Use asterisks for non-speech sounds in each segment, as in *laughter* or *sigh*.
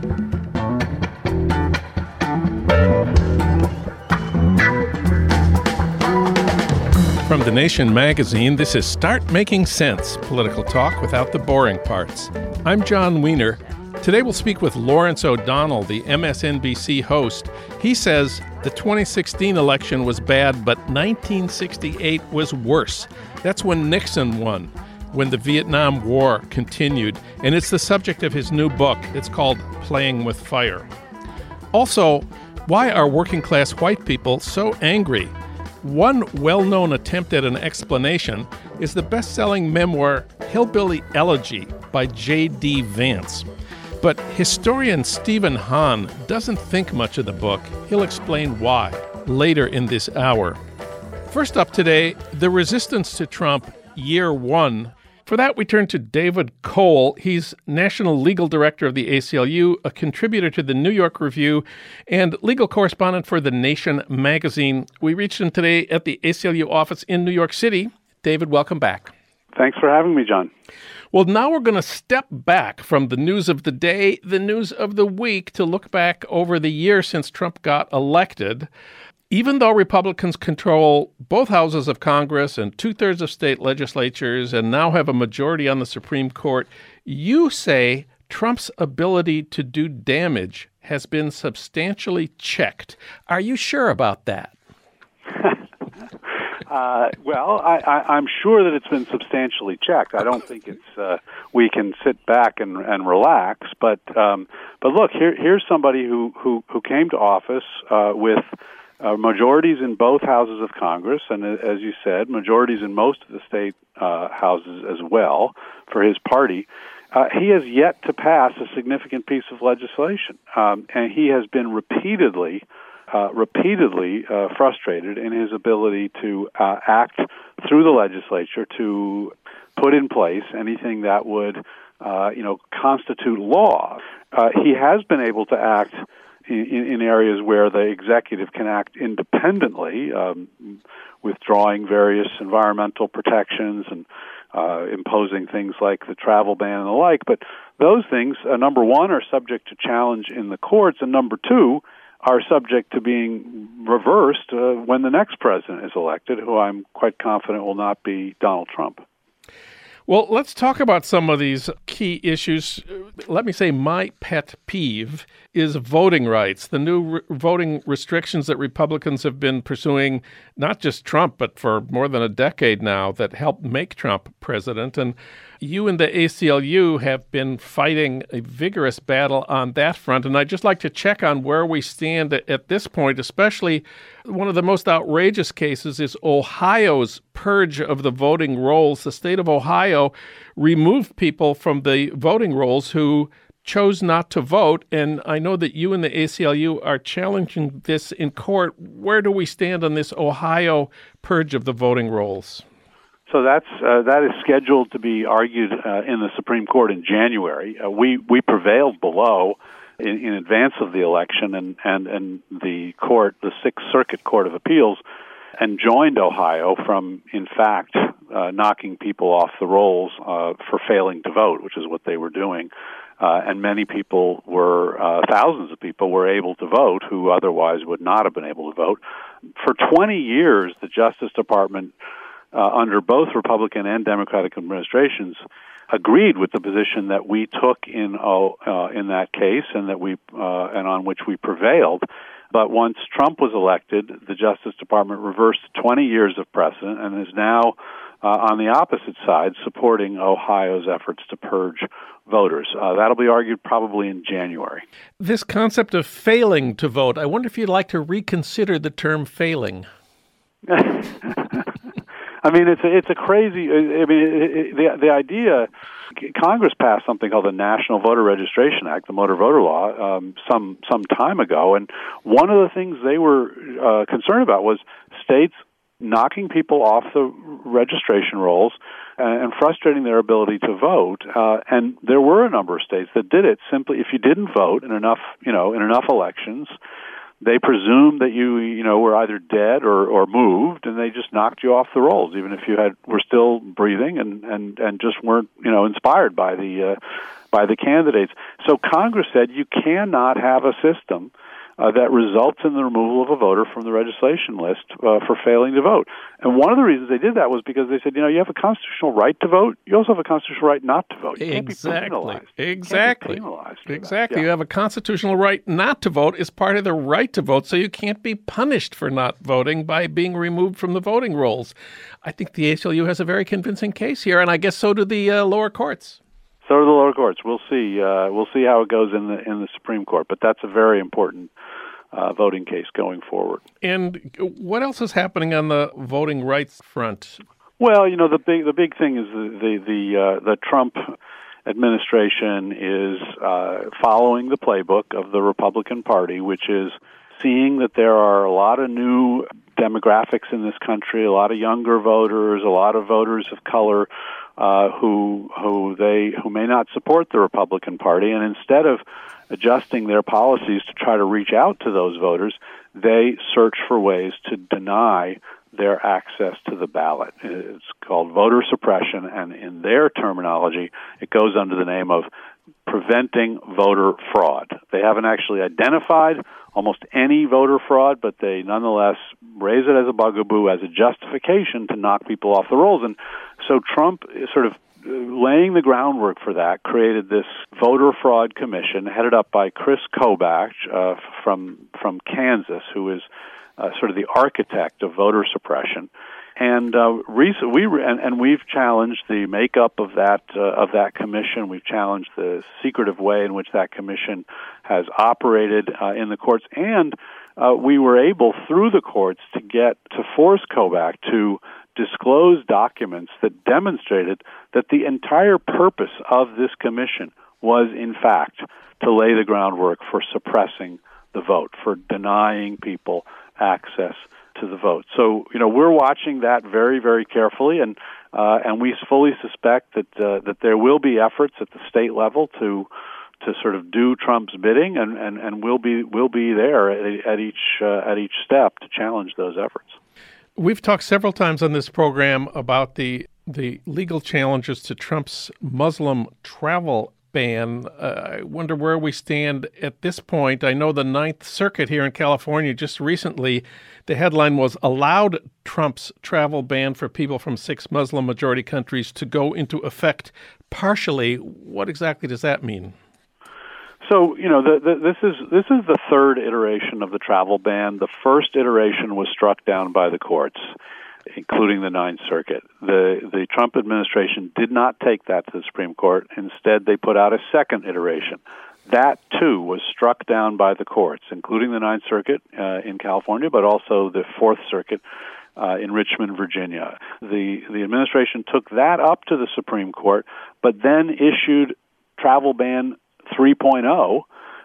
From The Nation magazine, this is Start Making Sense political talk without the boring parts. I'm Jon Wiener. Today we'll speak with Lawrence O'Donnell, the MSNBC host. He says the 2016 election was bad, but 1968 was worse. That's when Nixon won, when the Vietnam War continued, and it's the subject of his new book. It's called Playing with Fire. Also, why are working class white people so angry? One well known attempt at an explanation is the best selling memoir Hillbilly Elegy by J.D. Vance. But historian Steven Hahn doesn't think much of the book. He'll explain why later in this hour. First up today, the resistance to Trump, year one, for that, we turn to David Cole. He's National Legal Director of the ACLU, a contributor to the New York Review, and legal correspondent for The Nation magazine. We reached him today at the ACLU office in New York City. David, welcome back. Thanks for having me, John. Well, now we're going to step back from the news of the day, the news of the week, to look back over the year since Trump got elected even though Republicans control both houses of Congress and two thirds of state legislatures and now have a majority on the Supreme Court, you say Trump's ability to do damage has been substantially checked. Are you sure about that? *laughs* uh, well, I, am sure that it's been substantially checked. I don't think it's uh, we can sit back and, and relax. But um, but look, here, here's somebody who, who, who came to office uh, with uh, majorities in both houses of Congress, and uh, as you said, majorities in most of the state uh, houses as well for his party. Uh, he has yet to pass a significant piece of legislation, um, and he has been repeatedly, uh, repeatedly uh, frustrated in his ability to act through the legislature to put in place anything that would, you know, constitute law. he has been able to act in, in areas where the executive can act independently, um, withdrawing various environmental protections and uh, imposing things like the travel ban and the like. But those things, uh, number one, are subject to challenge in the courts, and number two, are subject to being reversed uh, when the next president is elected, who I'm quite confident will not be Donald Trump. Well, let's talk about some of these key issues. Let me say my pet peeve is voting rights, the new re- voting restrictions that Republicans have been pursuing, not just Trump, but for more than a decade now, that helped make Trump president. And you and the ACLU have been fighting a vigorous battle on that front. And I'd just like to check on where we stand at this point, especially one of the most outrageous cases is Ohio's purge of the voting rolls. The state of Ohio removed people from the voting rolls who chose not to vote. And I know that you and the ACLU are challenging this in court. Where do we stand on this Ohio purge of the voting rolls? So that's uh, that is scheduled to be argued uh, in the Supreme Court in January. Uh, we we prevailed below in, in advance of the election, and and and the court, the Sixth Circuit Court of Appeals, enjoined Ohio from, in fact, uh, knocking people off the rolls uh, for failing to vote, which is what they were doing. Uh, and many people were, uh, thousands of people were able to vote who otherwise would not have been able to vote. For 20 years, the Justice Department uh, under both Republican and Democratic administrations, agreed with the position that we took in uh, in that case, and that we uh, and on which we prevailed. But once Trump was elected, the Justice Department reversed 20 years of precedent and is now uh, on the opposite side, supporting Ohio's efforts to purge voters. Uh, that'll be argued probably in January. This concept of failing to vote, I wonder if you'd like to reconsider the term failing. *laughs* I mean, it's a, it's a crazy. I mean, it, it, the the idea. Congress passed something called the National Voter Registration Act, the Motor Voter Law, um, some some time ago, and one of the things they were uh, concerned about was states knocking people off the registration rolls and frustrating their ability to vote. Uh, and there were a number of states that did it simply if you didn't vote in enough, you know, in enough elections they presumed that you you know were either dead or or moved and they just knocked you off the rolls even if you had were still breathing and and and just weren't you know inspired by the uh, by the candidates. So congress said you cannot have a system uh, that results in the removal of a voter from the registration list uh, for failing to vote. And one of the reasons they did that was because they said, you know, you have a constitutional right to vote. You also have a constitutional right not to vote. You can't exactly. Exactly. exactly. Yeah. You have a constitutional right not to vote is part of the right to vote, so you can't be punished for not voting by being removed from the voting rolls. I think the ACLU has a very convincing case here, and I guess so do the uh, lower courts. So do the lower courts. We'll see. Uh, we'll see how it goes in the in the Supreme Court. But that's a very important uh, voting case going forward. And what else is happening on the voting rights front? Well, you know the big the big thing is the the the, uh, the Trump administration is uh, following the playbook of the Republican Party, which is seeing that there are a lot of new demographics in this country, a lot of younger voters, a lot of voters of color uh, who who they who may not support the Republican Party, and instead of adjusting their policies to try to reach out to those voters, they search for ways to deny their access to the ballot. It's called voter suppression, and in their terminology, it goes under the name of preventing voter fraud. They haven't actually identified almost any voter fraud, but they nonetheless raise it as a bugaboo, as a justification to knock people off the rolls. And so Trump sort of laying the groundwork for that created this voter fraud commission headed up by Chris Kobach uh, from from Kansas, who is uh, sort of the architect of voter suppression. And uh, recent, we and, and we've challenged the makeup of that uh, of that commission. We've challenged the secretive way in which that commission has operated uh, in the courts, and uh, we were able through the courts to get to force Kobach to disclose documents that demonstrated that the entire purpose of this commission was, in fact, to lay the groundwork for suppressing the vote, for denying people access to the vote. So, you know, we're watching that very, very carefully, and uh, and we fully suspect that uh, that there will be efforts at the state level to to sort of do Trump's bidding, and and and we'll be we'll be there at, at each uh, at each step to challenge those efforts. We've talked several times on this program about the the legal challenges to Trump's Muslim travel ban. Uh, I wonder where we stand at this point. I know the Ninth Circuit here in California just recently, the headline was allowed Trump's travel ban for people from six Muslim majority countries to go into effect partially. What exactly does that mean? So you know, the, the, this is this is the third iteration of the travel ban. The first iteration was struck down by the courts, including the Ninth Circuit. The the Trump administration did not take that to the Supreme Court. Instead, they put out a second iteration. That too was struck down by the courts, including the Ninth Circuit uh, in California, but also the Fourth Circuit uh, in Richmond, Virginia. The the administration took that up to the Supreme Court, but then issued travel ban 3.0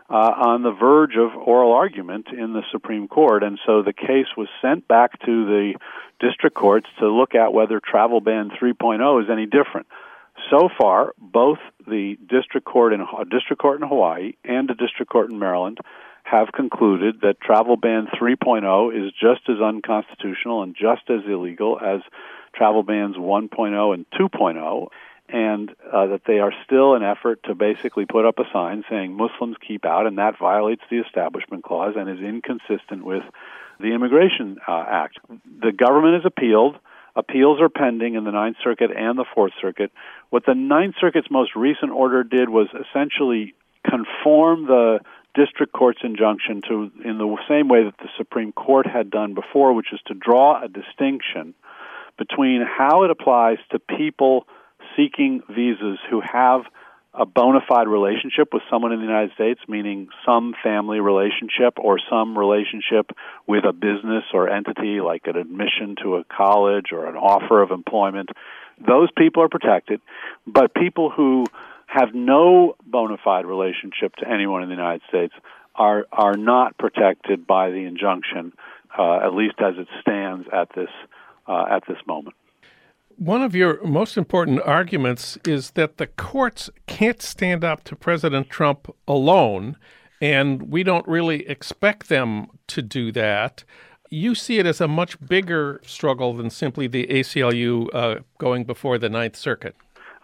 uh, on the verge of oral argument in the Supreme Court. And so the case was sent back to the district courts to look at whether travel ban 3.0 is any different. So far, both the district court in district court in Hawaii and the district court in Maryland have concluded that travel ban 3.0 is just as unconstitutional and just as illegal as travel bans 1.0 and 2.0 and uh, that they are still an effort to basically put up a sign saying Muslims keep out, and that violates the Establishment Clause and is inconsistent with the Immigration uh, Act. The government has appealed. Appeals are pending in the Ninth Circuit and the Fourth Circuit. What the Ninth Circuit's most recent order did was essentially conform the district court's injunction to in the same way that the Supreme Court had done before, which is to draw a distinction between how it applies to people seeking visas who have a bona fide relationship with someone in the United States, meaning some family relationship or some relationship with a business or entity like an admission to a college or an offer of employment, those people are protected. But people who have no bona fide relationship to anyone in the United States are are not protected by the injunction, uh, at least as it stands at this uh, at this moment. One of your most important arguments is that the courts can't stand up to President Trump alone, and we don't really expect them to do that. You see it as a much bigger struggle than simply the ACLU uh, going before the Ninth Circuit.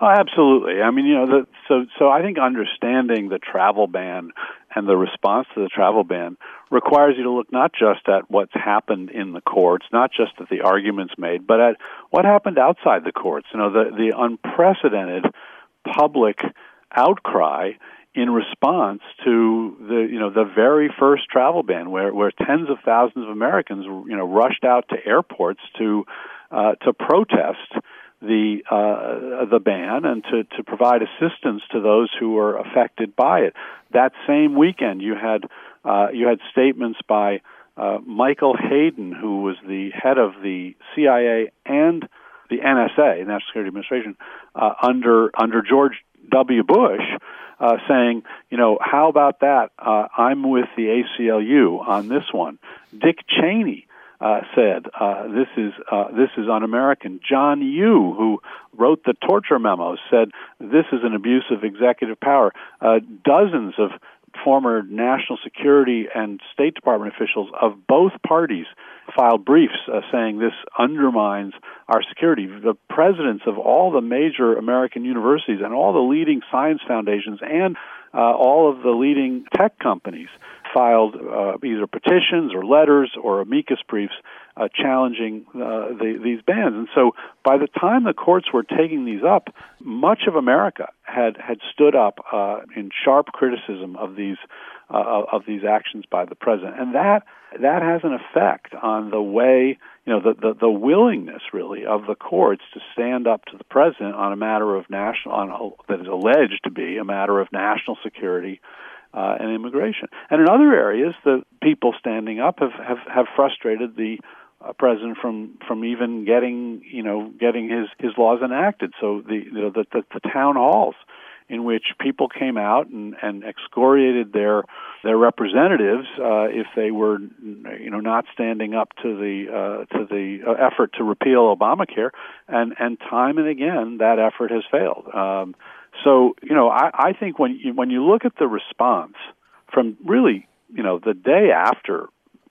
Oh, absolutely. I mean, you know, the, so so I think understanding the travel ban and the response to the travel ban requires you to look not just at what's happened in the courts, not just at the arguments made, but at what happened outside the courts. You know, the the unprecedented public outcry in response to the you know the very first travel ban where where tens of thousands of Americans you know rushed out to airports to uh, to protest the uh, the ban and to, to provide assistance to those who were affected by it. That same weekend, you had uh, you had statements by uh, Michael Hayden, who was the head of the CIA and the NSA, National Security Administration, uh, under under George W. Bush, uh, saying, you know, how about that? Uh, I'm with the ACLU on this one. Dick Cheney uh, said uh, this is uh, this is un-American. John Yoo, who wrote the torture memo, said this is an abuse of executive power. Uh, dozens of former national security and State Department officials of both parties filed briefs uh, saying this undermines our security. The presidents of all the major American universities and all the leading science foundations and uh, all of the leading tech companies filed uh, either petitions or letters or amicus briefs uh, challenging uh, the, these bans. And so, by the time the courts were taking these up, much of America had had stood up uh, in sharp criticism of these uh, of these actions by the president, and that that has an effect on the way you know the, the the willingness really of the courts to stand up to the president on a matter of national on a, that is alleged to be a matter of national security uh, and immigration. And in other areas, the people standing up have have, have frustrated the uh, president from from even getting you know getting his his laws enacted. So the you know, the, the the town halls in which people came out and, and excoriated their their representatives uh, if they were you know not standing up to the uh, to the uh, effort to repeal Obamacare and and time and again that effort has failed. Um, so you know, I, I think when you, when you look at the response from really you know the day after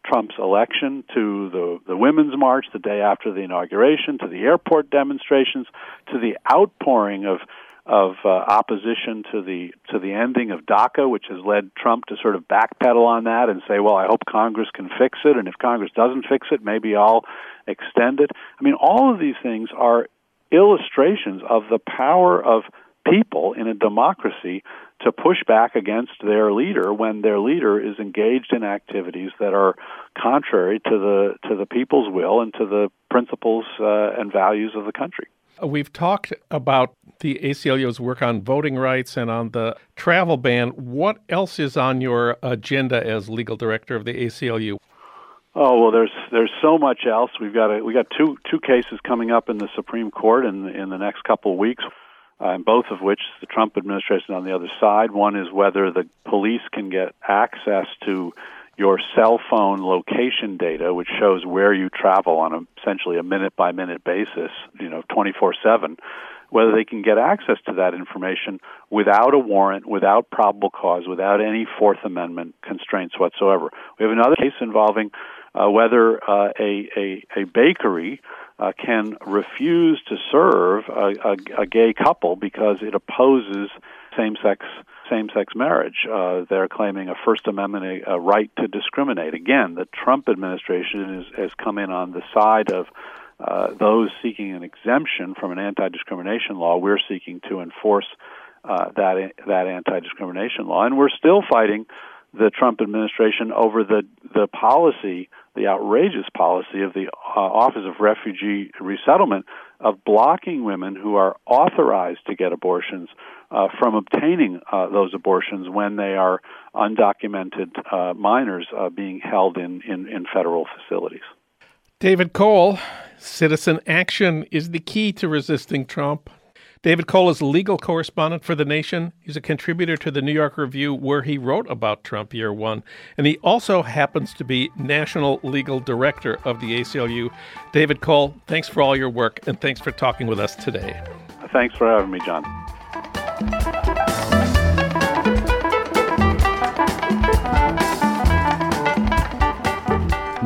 Trump's election to the the women's march, the day after the inauguration, to the airport demonstrations, to the outpouring of of uh, opposition to the to the ending of DACA, which has led Trump to sort of backpedal on that and say, "Well, I hope Congress can fix it, and if Congress doesn't fix it, maybe I'll extend it." I mean, all of these things are illustrations of the power of people in a democracy to push back against their leader when their leader is engaged in activities that are contrary to the to the people's will and to the principles uh, and values of the country. We've talked about the ACLU's work on voting rights and on the travel ban. What else is on your agenda as legal director of the ACLU? Oh well, there's there's so much else. We've got a, we got two two cases coming up in the Supreme Court in in the next couple of weeks uh, both of which the Trump administration on the other side. One is whether the police can get access to your cell phone location data, which shows where you travel on a, essentially a minute by minute basis, you know, 24 7, whether they can get access to that information without a warrant, without probable cause, without any Fourth Amendment constraints whatsoever. We have another case involving uh, whether uh, a, a, a bakery uh, can refuse to serve a, a, a gay couple because it opposes same-sex same-sex marriage. Uh, they're claiming a First Amendment a, a right to discriminate. Again, the Trump administration is, has come in on the side of uh, those seeking an exemption from an anti-discrimination law. We're seeking to enforce uh, that that anti-discrimination law, and we're still fighting the Trump administration over the the policy, the outrageous policy of the uh, Office of Refugee Resettlement of blocking women who are authorized to get abortions uh, from obtaining uh, those abortions when they are undocumented uh, minors uh, being held in, in, in federal facilities. David Cole, citizen action is the key to resisting Trump. David Cole is legal correspondent for The Nation. He's a contributor to the New York Review, where he wrote about Trump year one. And he also happens to be national legal director of the ACLU. David Cole, thanks for all your work and thanks for talking with us today. Thanks for having me, John.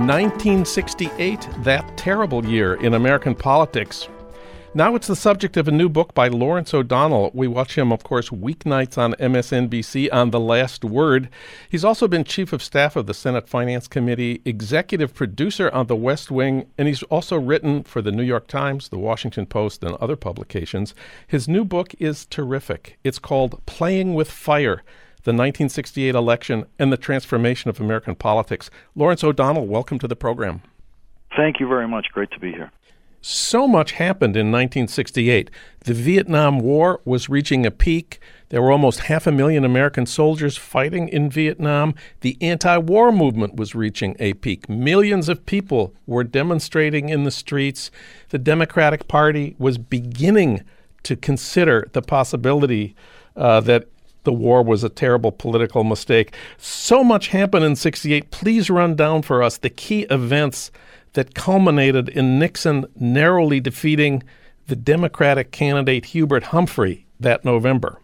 Nineteen sixty-eight, that terrible year in American politics, now it's the subject of a new book by Lawrence O'Donnell. We watch him, of course, weeknights on MSNBC on The Last Word. He's also been chief of staff of the Senate Finance Committee, executive producer on The West Wing, and he's also written for the New York Times, The Washington Post, and other publications. His new book is terrific. It's called Playing with Fire the 1968 election and the transformation of American politics. Lawrence O'Donnell, welcome to the program. Thank you very much. Great to be here. So much happened in 1968. The Vietnam War was reaching a peak. There were almost half a million American soldiers fighting in Vietnam. The anti war movement was reaching a peak. Millions of people were demonstrating in the streets. The Democratic Party was beginning to consider the possibility uh, that the war was a terrible political mistake. So much happened in 68. Please run down for us the key events that culminated in Nixon narrowly defeating the Democratic candidate Hubert Humphrey that November.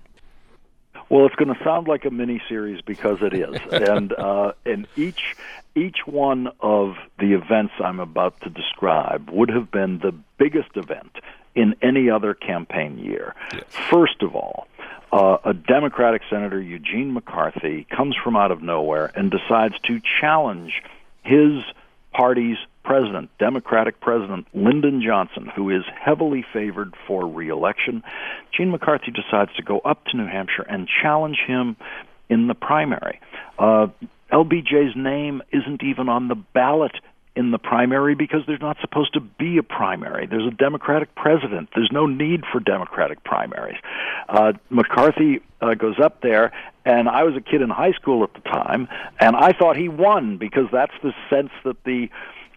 Well, it's going to sound like a mini series because it is, *laughs* and uh, and each each one of the events I'm about to describe would have been the biggest event in any other campaign year. Yes. First of all, uh, a Democratic Senator Eugene McCarthy comes from out of nowhere and decides to challenge his party's president, Democratic President Lyndon Johnson, who is heavily favored for reelection. Gene McCarthy decides to go up to New Hampshire and challenge him in the primary. Uh, LBJ's name isn't even on the ballot in the primary because there's not supposed to be a primary. There's a Democratic president. There's no need for Democratic primaries. Uh, McCarthy uh, goes up there, and I was a kid in high school at the time, and I thought he won because that's the sense that the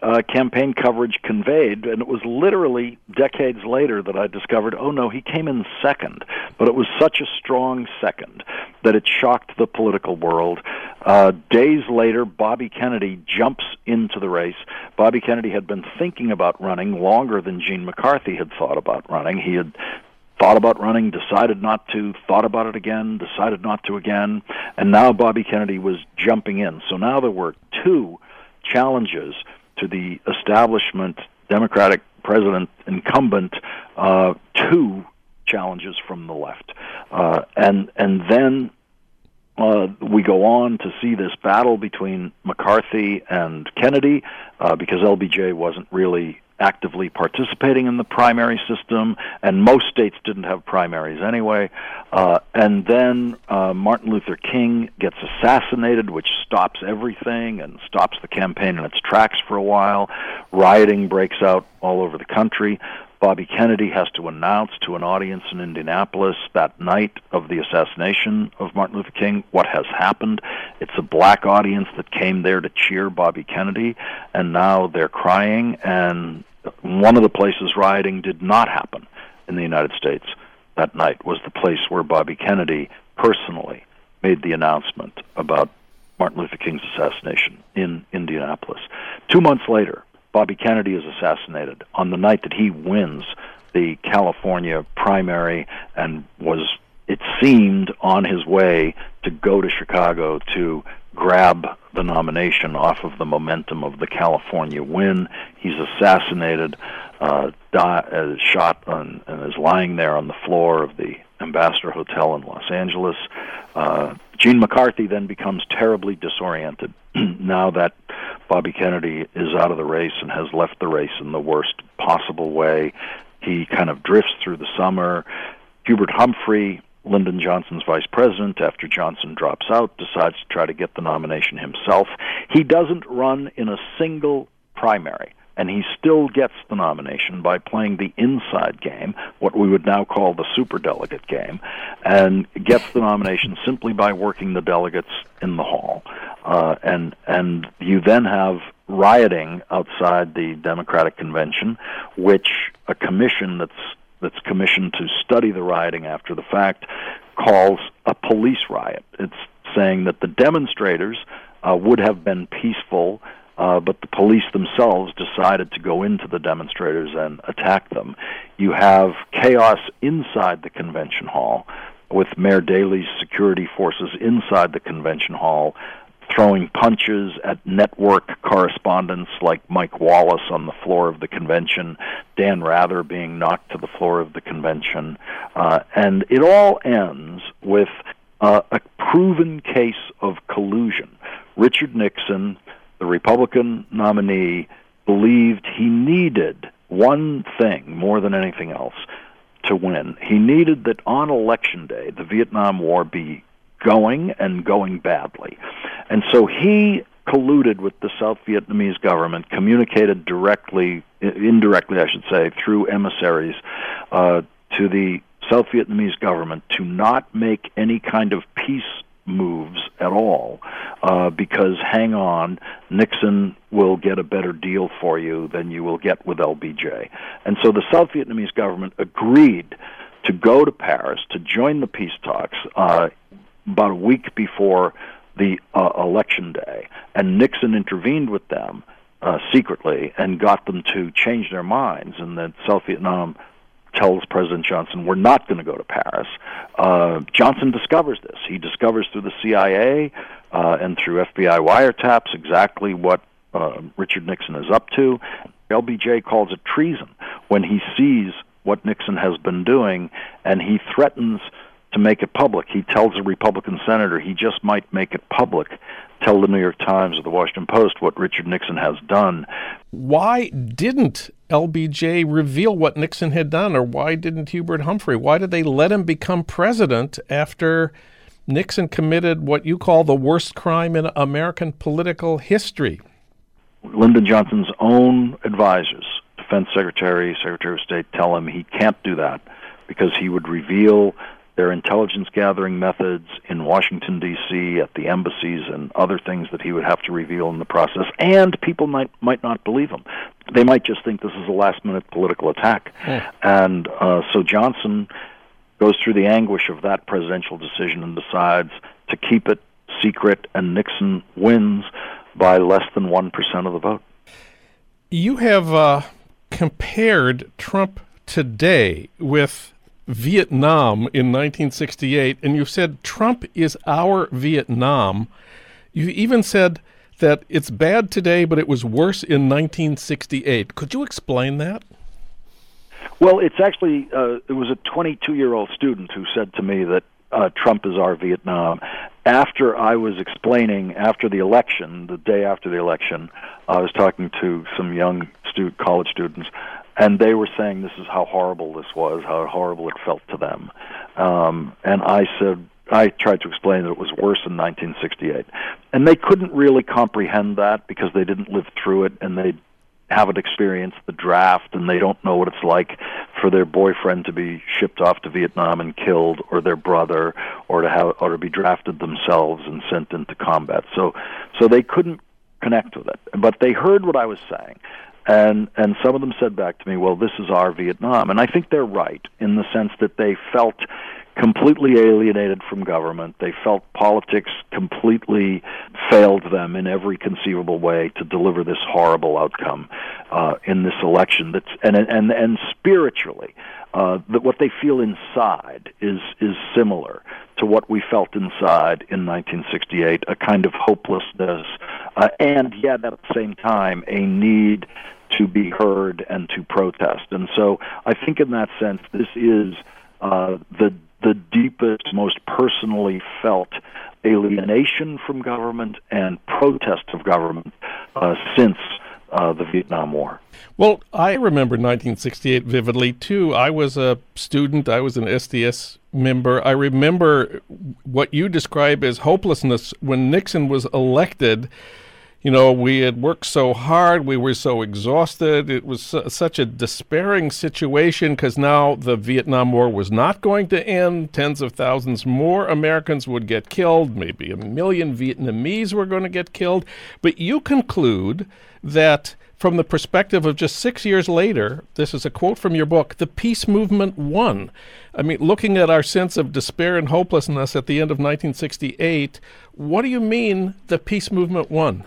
uh, campaign coverage conveyed, and it was literally decades later that I discovered, oh no, he came in second, but it was such a strong second that it shocked the political world. Uh, days later, Bobby Kennedy jumps into the race. Bobby Kennedy had been thinking about running longer than Gene McCarthy had thought about running. He had thought about running, decided not to, thought about it again, decided not to again, and now Bobby Kennedy was jumping in. So now there were two challenges to the establishment Democratic president incumbent uh, two challenges from the left, uh, and and then uh, we go on to see this battle between McCarthy and Kennedy uh, because LBJ wasn't really actively participating in the primary system, and most states didn't have primaries anyway. Uh, and then uh, Martin Luther King gets assassinated, which stops everything and stops the campaign in its tracks for a while. Rioting breaks out all over the country. Bobby Kennedy has to announce to an audience in Indianapolis that night of the assassination of Martin Luther King what has happened. It's a black audience that came there to cheer Bobby Kennedy, and now they're crying. And one of the places rioting did not happen in the United States that night was the place where Bobby Kennedy personally made the announcement about Martin Luther King's assassination in Indianapolis. Two months later, Bobby Kennedy is assassinated on the night that he wins the California primary and was, it seemed, on his way to go to Chicago to grab the nomination off of the momentum of the California win. He's assassinated, uh, die, uh, shot, on, and is lying there on the floor of the Ambassador Hotel in Los Angeles. Uh, Gene McCarthy then becomes terribly disoriented *clears throat* now that Bobby Kennedy is out of the race and has left the race in the worst possible way. He kind of drifts through the summer. Hubert Humphrey, Lyndon Johnson's vice president, after Johnson drops out, decides to try to get the nomination himself. He doesn't run in a single primary and he still gets the nomination by playing the inside game, what we would now call the superdelegate game, and gets the nomination simply by working the delegates in the hall. Uh, and and you then have rioting outside the Democratic convention, which a commission that's that's commissioned to study the rioting after the fact calls a police riot. It's saying that the demonstrators uh, would have been peaceful uh, but the police themselves decided to go into the demonstrators and attack them. You have chaos inside the convention hall with Mayor Daley's security forces inside the convention hall throwing punches at network correspondents like Mike Wallace on the floor of the convention, Dan Rather being knocked to the floor of the convention. Uh, and it all ends with uh, a proven case of collusion. Richard Nixon, the Republican nominee, believed he needed one thing more than anything else to win. He needed that on election day, the Vietnam War be going and going badly. And so he colluded with the South Vietnamese government, communicated directly, indirectly, I should say, through emissaries uh, to the South Vietnamese government to not make any kind of peace moves at all uh, because hang on, Nixon will get a better deal for you than you will get with LBJ. And so the South Vietnamese government agreed to go to Paris to join the peace talks uh, about a week before the uh, election day, and Nixon intervened with them. Uh, secretly and got them to change their minds, and that South Vietnam tells President Johnson, "We're not going to go to Paris." Uh, Johnson discovers this. He discovers through the CIA uh, and through FBI wiretaps exactly what uh, Richard Nixon is up to. LBJ calls it treason when he sees what Nixon has been doing, and he threatens to make it public. He tells a Republican senator he just might make it public. Tell the New York Times or the Washington Post what Richard Nixon has done. Why didn't LBJ reveal what Nixon had done, or why didn't Hubert Humphrey? Why did they let him become president after Nixon committed what you call the worst crime in American political history? Lyndon Johnson's own advisors, Defense Secretary, Secretary of State, tell him he can't do that because he would reveal their intelligence gathering methods in Washington, D.C., at the embassies, and other things that he would have to reveal in the process. And people might, might not believe him. They might just think this is a last minute political attack. Hmm. And uh, so Johnson goes through the anguish of that presidential decision and decides to keep it secret, and Nixon wins by less than 1% of the vote. You have uh, compared Trump today with Vietnam in 1968, and you said Trump is our Vietnam. You even said that it's bad today, but it was worse in 1968. Could you explain that? Well, it's actually uh, it was a 22 year old student who said to me that uh, Trump is our Vietnam. After I was explaining after the election, the day after the election, I was talking to some young college students, and they were saying this is how horrible this was, how horrible it felt to them. Um, and I said, I tried to explain that it was worse in 1968, and they couldn't really comprehend that because they didn't live through it and they haven't experienced the draft and they don't know what it's like for their boyfriend to be shipped off to Vietnam and killed or their brother or to have or to be drafted themselves and sent into combat. So so they couldn't connect with it. But they heard what I was saying and and some of them said back to me, "Well, this is our Vietnam," and I think they're right in the sense that they felt completely alienated from government. They felt politics completely failed them in every conceivable way to deliver this horrible outcome uh, in this election. That's and and and spiritually, uh, that what they feel inside is is similar to what we felt inside in 1968, a kind of hopelessness, uh, and yet at the same time a need to be heard and to protest. And so I think in that sense, this is uh, the the deepest, most personally felt alienation from government and protest of government uh, since uh, the Vietnam War. Well, I remember 1968 vividly too. I was a student, I was an SDS member. I remember what you describe as hopelessness when Nixon was elected you know, we had worked so hard, we were so exhausted. It was su- such a despairing situation because now the Vietnam War was not going to end. Tens of thousands more Americans would get killed. Maybe a million Vietnamese were going to get killed. But you conclude that from the perspective of just six years later, this is a quote from your book, the peace movement won. I mean, looking at our sense of despair and hopelessness at the end of 1968, what do you mean the peace movement won?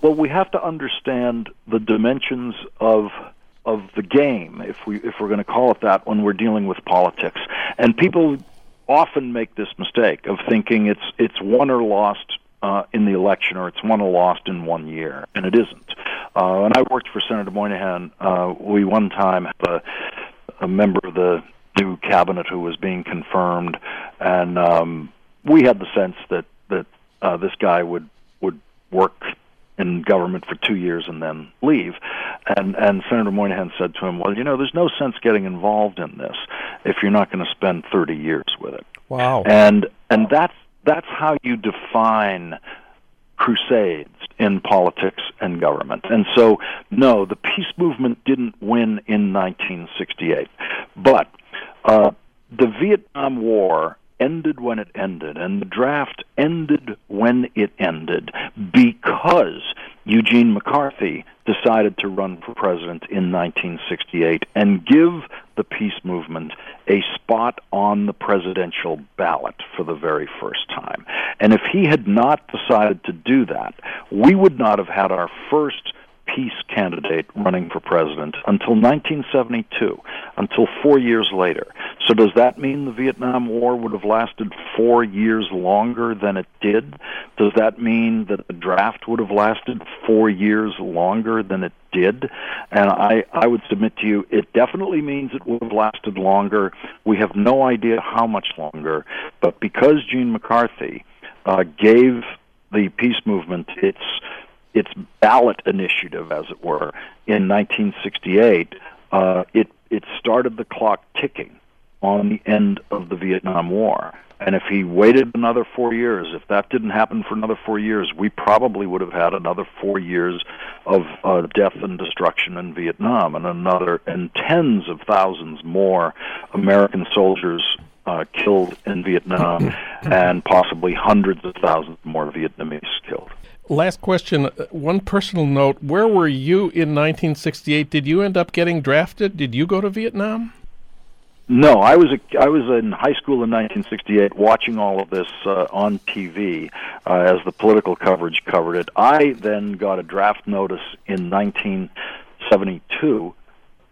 Well, we have to understand the dimensions of of the game, if we if we're going to call it that, when we're dealing with politics. And people often make this mistake of thinking it's it's won or lost uh, in the election or it's won or lost in one year, and it isn't. Uh, and I worked for Senator Moynihan. Uh, we one time had a, a member of the new cabinet who was being confirmed, and um, we had the sense that that uh, this guy would would work in government for two years and then leave. And and Senator Moynihan said to him, "Well, you know, there's no sense getting involved in this if you're not going to spend 30 years with it." Wow. And and that's that's how you define crusades in politics and government. And so, no, the peace movement didn't win in 1968, but uh, the Vietnam War ended when it ended, and the draft ended when it ended because Eugene McCarthy decided to run for president in 1968 and give the peace movement a spot on the presidential ballot for the very first time. And if he had not decided to do that, we would not have had our first peace candidate running for president until 1972, until four years later. So, does that mean the Vietnam War would have lasted four years longer than it did? Does that mean that the draft would have lasted four years longer than it did? And I, I would submit to you, it definitely means it would have lasted longer. We have no idea how much longer, but because Gene McCarthy uh, gave the peace movement its its ballot initiative, as it were, in 1968, uh, it it started the clock ticking on the end of the Vietnam War. And if he waited another four years, if that didn't happen for another four years, we probably would have had another four years of uh, death and destruction in Vietnam, and another and tens of thousands more American soldiers uh, killed in Vietnam, *laughs* and possibly hundreds of thousands more Vietnamese killed. Last question. Uh, one personal note. Where were you in 1968? Did you end up getting drafted? Did you go to Vietnam? No, I was a, I was in high school in 1968, watching all of this uh, on TV uh, as the political coverage covered it. I then got a draft notice in 1972,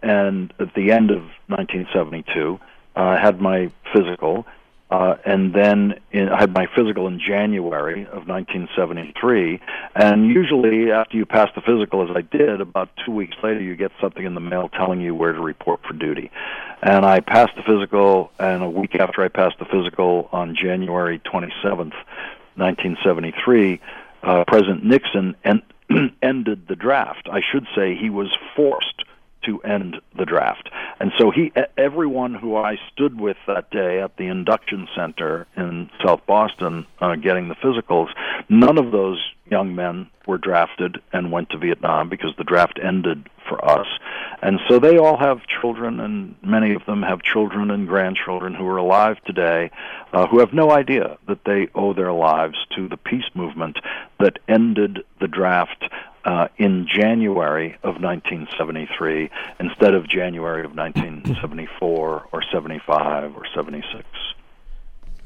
and at the end of 1972, uh, I had my physical, uh, and then in, I had my physical in January of 1973. And usually, after you pass the physical, as I did, about two weeks later, you get something in the mail telling you where to report for duty. And I passed the physical, and a week after I passed the physical on January 27th, 1973, uh, President Nixon en- *clears throat* ended the draft. I should say he was forced to end the draft. And so he, everyone who I stood with that day at the induction center in South Boston, uh, getting the physicals, none of those young men were drafted and went to Vietnam because the draft ended for us. And so they all have children, and many of them have children and grandchildren who are alive today uh, who have no idea that they owe their lives to the peace movement that ended the draft uh, in January of 1973 instead of January of 1974 or 75 or 76.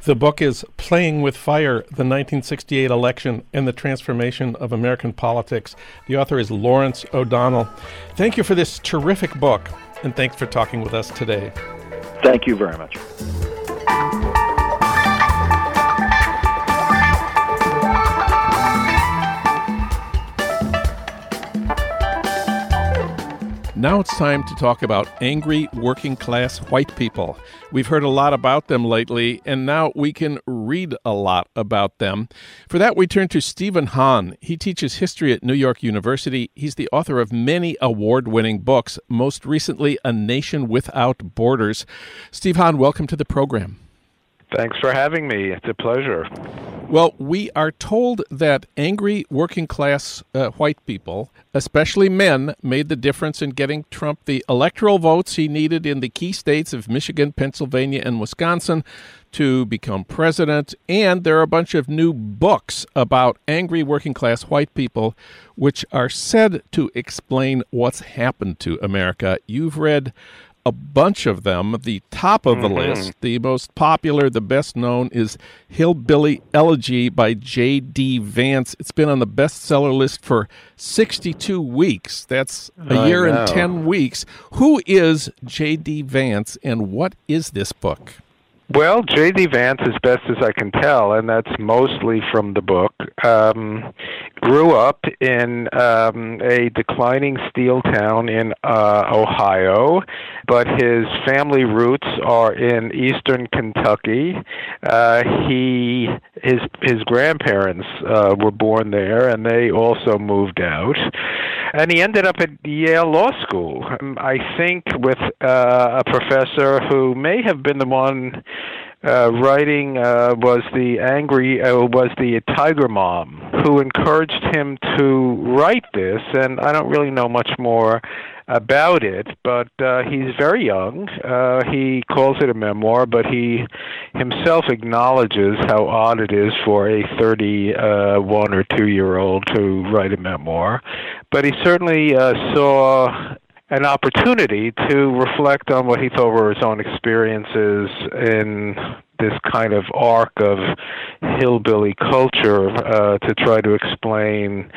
The book is Playing with Fire The 1968 Election and the Transformation of American Politics. The author is Lawrence O'Donnell. Thank you for this terrific book, and thanks for talking with us today. Thank you very much. Now it's time to talk about angry working class white people. We've heard a lot about them lately, and now we can read a lot about them. For that, we turn to Steven Hahn. He teaches history at New York University. He's the author of many award winning books, most recently, A Nation Without Borders. Steve Hahn, welcome to the program. Thanks for having me. It's a pleasure. Well, we are told that angry working class uh, white people, especially men, made the difference in getting Trump the electoral votes he needed in the key states of Michigan, Pennsylvania, and Wisconsin to become president. And there are a bunch of new books about angry working class white people, which are said to explain what's happened to America. You've read a bunch of them. The top of the mm-hmm. list, the most popular, the best known, is Hillbilly Elegy by J.D. Vance. It's been on the bestseller list for 62 weeks. That's a I year know. and 10 weeks. Who is J.D. Vance and what is this book? Well, J.D. Vance, as best as I can tell, and that's mostly from the book, um, grew up in um, a declining steel town in uh, Ohio, but his family roots are in eastern Kentucky. Uh, he his his grandparents uh, were born there, and they also moved out. And he ended up at Yale Law School. Um, I think with uh, a professor who may have been the one uh, writing uh, was the angry uh, was the tiger mom who encouraged him to write this and i don't really know much more about it but uh, he's very young. Uh, he calls it a memoir but he himself acknowledges how odd it is for a 31 or 2 year old to write a memoir. But he certainly uh, saw an opportunity to reflect on what he thought were his own experiences in this kind of arc of hillbilly culture uh, to try to explain,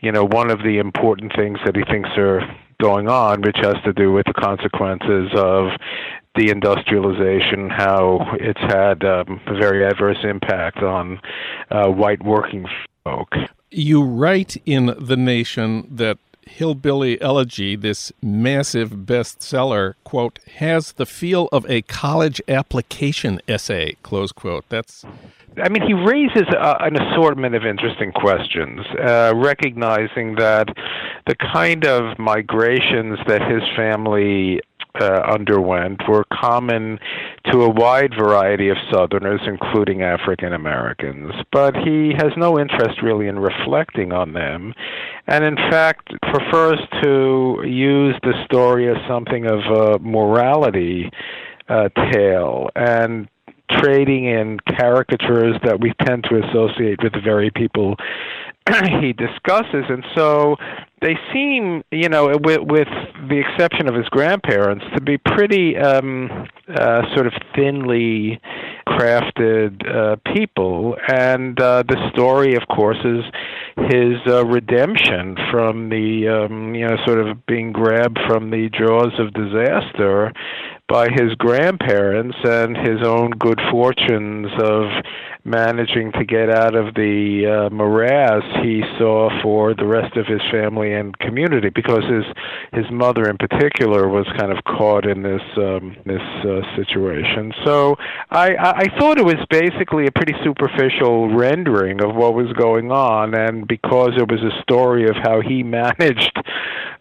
you know, one of the important things that he thinks are going on, which has to do with the consequences of the industrialization, how it's had um, a very adverse impact on uh, white working folk. You write in The Nation that Hillbilly Elegy, this massive bestseller, quote, has the feel of a college application essay, close quote. That's. I mean, he raises uh, an assortment of interesting questions, uh, recognizing that the kind of migrations that his family uh, underwent were common to a wide variety of Southerners, including African Americans. But he has no interest really in reflecting on them, and in fact prefers to use the story as something of a morality uh, tale and trading in caricatures that we tend to associate with the very people *clears throat* he discusses. And so they seem, you know, with, with the exception of his grandparents, to be pretty um, uh, sort of thinly crafted uh, people. And uh, the story, of course, is his uh, redemption from the, um, you know, sort of being grabbed from the jaws of disaster by his grandparents and his own good fortunes of managing to get out of the uh, morass he saw for the rest of his family and community because his his mother in particular was kind of caught in this um, this uh, situation. So I, I thought it was basically a pretty superficial rendering of what was going on and because it was a story of how he *laughs* managed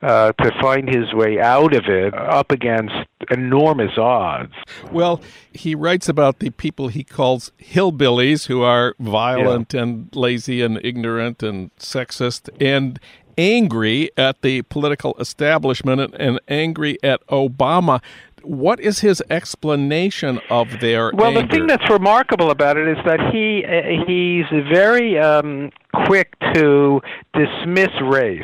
uh, to find his way out of it up against enormous odds. Well, he writes about the people he calls hillbillies who are violent yeah. and lazy and ignorant and sexist and angry at the political establishment and angry at Obama what is his explanation of their well anger? the thing that's remarkable about it is that he uh, he's very um, quick to dismiss race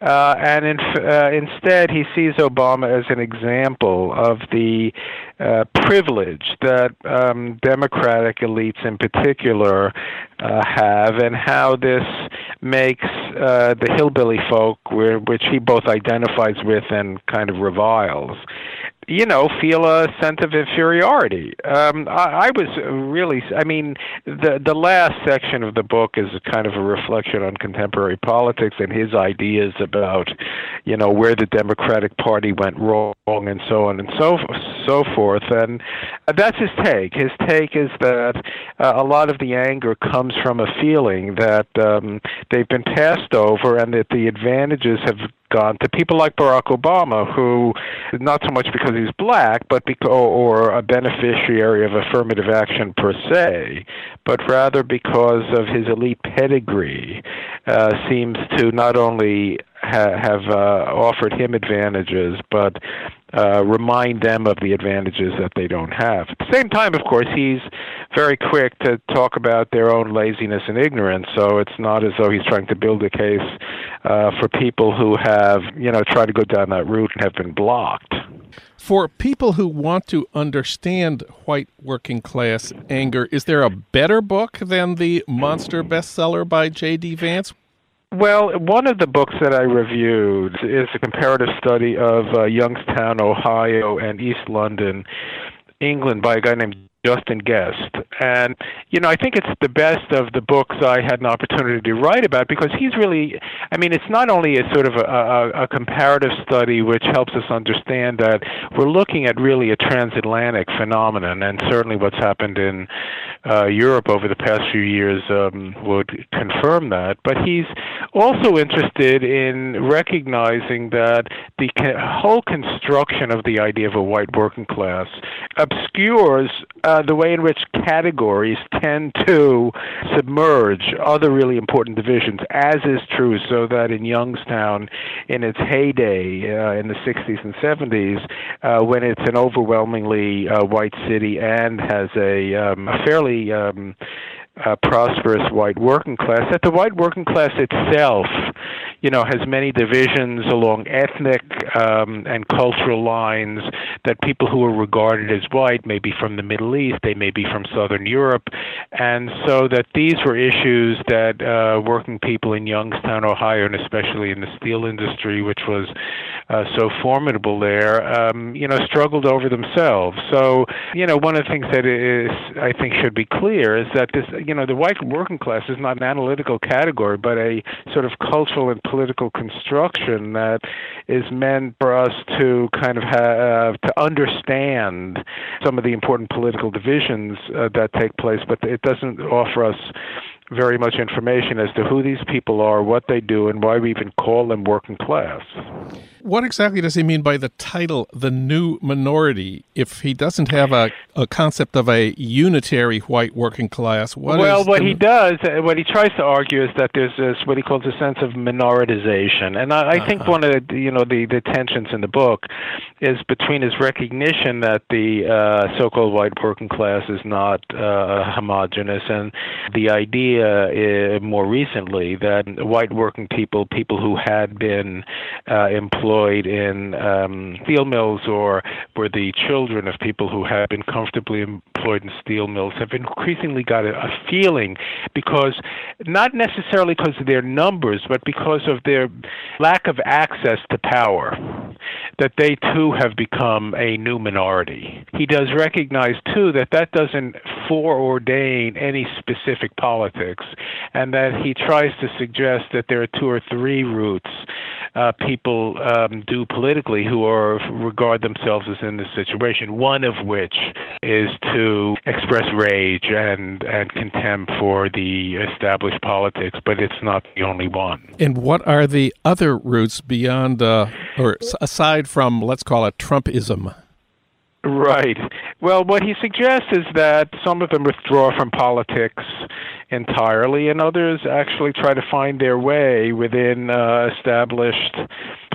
uh, and in, uh, instead, he sees Obama as an example of the uh, privilege that um, Democratic elites in particular uh, have, and how this makes uh, the hillbilly folk, which he both identifies with and kind of reviles, you know, feel a sense of inferiority. Um, I, I was really, I mean, the the last section of the book is kind of a reflection on contemporary politics and his ideas about, you know, where the Democratic Party went wrong and so on and so so forth. And that's his take. His take is that uh, a lot of the anger comes from a feeling that um, they've been passed over and that the advantages have gone to people like Barack Obama, who not so much because he's black, but because or a beneficiary of affirmative action per se, but rather because of his elite pedigree, uh, seems to not only ha- have uh, offered him advantages, but uh, remind them of the advantages that they don't have. At the same time, of course, he's very quick to talk about their own laziness and ignorance. So it's not as though he's trying to build a case uh, for people who have, you know, tried to go down that route and have been blocked. For people who want to understand white working class anger, is there a better book than the monster bestseller by J.D. Vance? Well, one of the books that I reviewed is a comparative study of uh, Youngstown, Ohio, and East London, England, by a guy named Justin Gest. And, you know, I think it's the best of the books I had an opportunity to write about because he's really, I mean, it's not only a sort of a, a, a comparative study which helps us understand that we're looking at really a transatlantic phenomenon, and certainly what's happened in uh, Europe over the past few years um, would confirm that. But he's also interested in recognizing that the whole construction of the idea of a white working class obscures uh, the way in which categories tend to submerge other really important divisions, as is true, so that in Youngstown, in its heyday uh, in the 60s and 70s, uh, when it's an overwhelmingly uh, white city and has a, um, a fairly um, uh, prosperous white working class, that the white working class itself, you know, has many divisions along ethnic um, and cultural lines. That people who are regarded as white may be from the Middle East, they may be from Southern Europe, and so that these were issues that uh, working people in Youngstown, Ohio, and especially in the steel industry, which was uh, so formidable there, um, you know, struggled over themselves. So, you know, one of the things that is, I think, should be clear is that this you know, the white working class is not an analytical category, but a sort of cultural and political construction that is meant for us to kind of have to understand some of the important political divisions uh, that take place, but it doesn't offer us very much information as to who these people are, what they do, and why we even call them working class. What exactly does he mean by the title, the new minority? If he doesn't have a, a concept of a unitary white working class, what well, what the... he does, uh, what he tries to argue is that there's this what he calls a sense of minoritization, and I, I uh-huh. think one of the you know the, the tensions in the book is between his recognition that the uh, so-called white working class is not uh, homogenous, and the idea uh, more recently that white working people, people who had been uh, employed employed in um, steel mills or were the children of people who had been comfortably employed in steel mills have increasingly got a, a feeling because not necessarily because of their numbers, but because of their lack of access to power, that they too have become a new minority. He does recognize too that that doesn't foreordain any specific politics, and that he tries to suggest that there are two or three routes uh, people um, do politically who are regard themselves as in this situation. One of which is to express rage and and contempt for the established politics, but it's not the only one. And what are the other routes beyond, uh, or aside from, let's call it Trumpism? Right. Well, what he suggests is that some of them withdraw from politics entirely, and others actually try to find their way within uh, established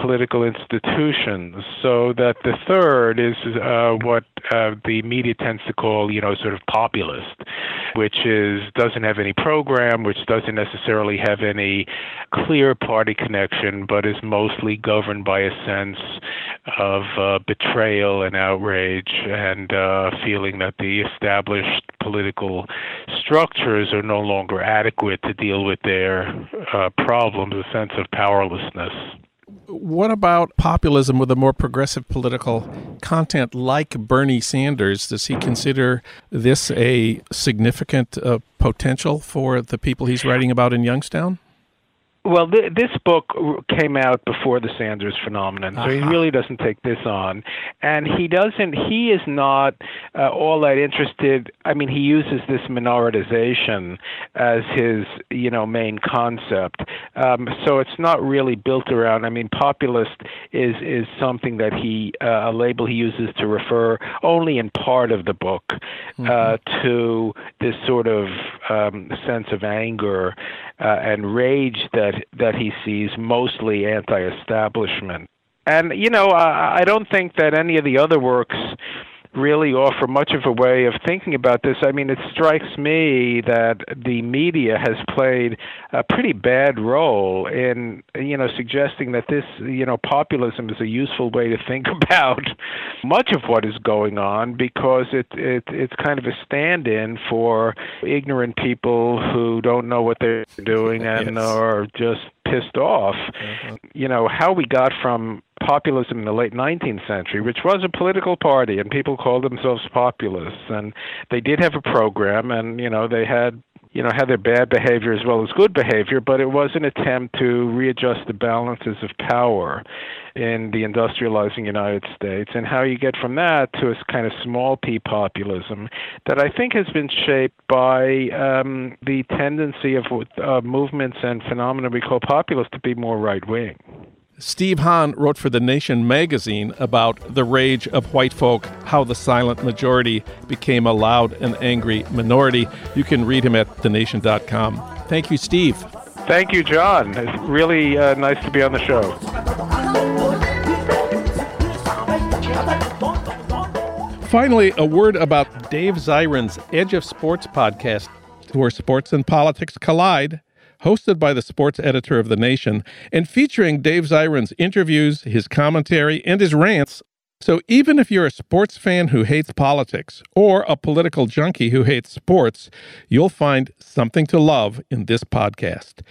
political institutions. So that the third is uh, what uh, the media tends to call, you know, sort of populist, which is doesn't have any program, which doesn't necessarily have any clear party connection, but is mostly governed by a sense of uh, betrayal and outrage and uh, feeling that the established political structures are no longer adequate to deal with their uh, problems, a sense of powerlessness. What about populism with a more progressive political content like Bernie Sanders? Does he consider this a significant uh, potential for the people he's writing about in Youngstown? Well, th- this book came out before the Sanders phenomenon, so uh-huh. he really doesn't take this on, and he doesn't. He is not uh, all that interested. I mean, he uses this minoritization as his, you know, main concept. Um, so it's not really built around. I mean, populist is is something that he uh, a label he uses to refer only in part of the book mm-hmm. uh, to this sort of um, sense of anger uh, and rage that that he sees, mostly anti-establishment. And you know, I, I don't think that any of the other works really offer much of a way of thinking about this. I mean, it strikes me that the media has played a pretty bad role in, you know, suggesting that this, you know, populism is a useful way to think *laughs* about much of what is going on because it, it it's kind of a stand-in for ignorant people who don't know what they're doing *laughs* and yes. are just pissed off. Mm-hmm. You know, how we got from populism in the late 19th century, which was a political party, and people called themselves populists, and they did have a program, and you know they had you know, had their bad behavior as well as good behavior, but it was an attempt to readjust the balances of power in the industrializing United States, and how you get from that to a kind of small p populism that I think has been shaped by um, the tendency of uh, movements and phenomena we call populists to be more right wing. Steve Hahn wrote for The Nation magazine about the rage of white folk, how the silent majority became a loud and angry minority. You can read him at thenation.com. Thank you, Steve. Thank you, Jon. It's really uh, nice to be on the show. Finally, a word about Dave Zirin's Edge of Sports podcast, where sports and politics collide hosted by the sports editor of The Nation, and featuring Dave Zirin's interviews, his commentary, and his rants. So even if you're a sports fan who hates politics or a political junkie who hates sports, you'll find something to love in this podcast.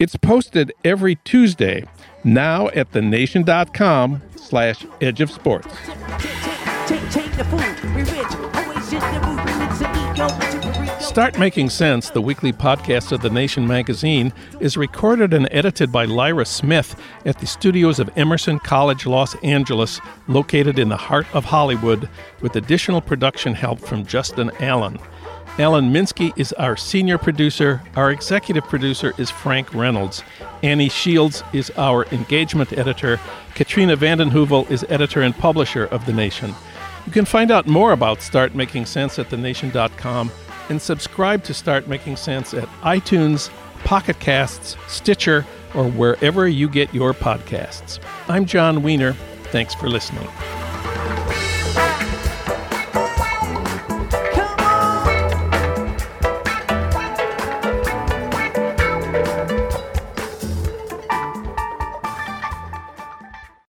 It's posted every Tuesday, now at thenation.com slash edge of sports. Start Making Sense, the weekly podcast of The Nation magazine, is recorded and edited by Lyra Smith at the studios of Emerson College Los Angeles, located in the heart of Hollywood, with additional production help from Justin Allen. Alan Minsky is our senior producer. Our executive producer is Frank Reynolds. Annie Shields is our engagement editor. Katrina vanden Heuvel is editor and publisher of The Nation. You can find out more about Start Making Sense at thenation.com and subscribe to Start Making Sense at iTunes, Pocket Casts, Stitcher, or wherever you get your podcasts. I'm Jon Wiener. Thanks for listening.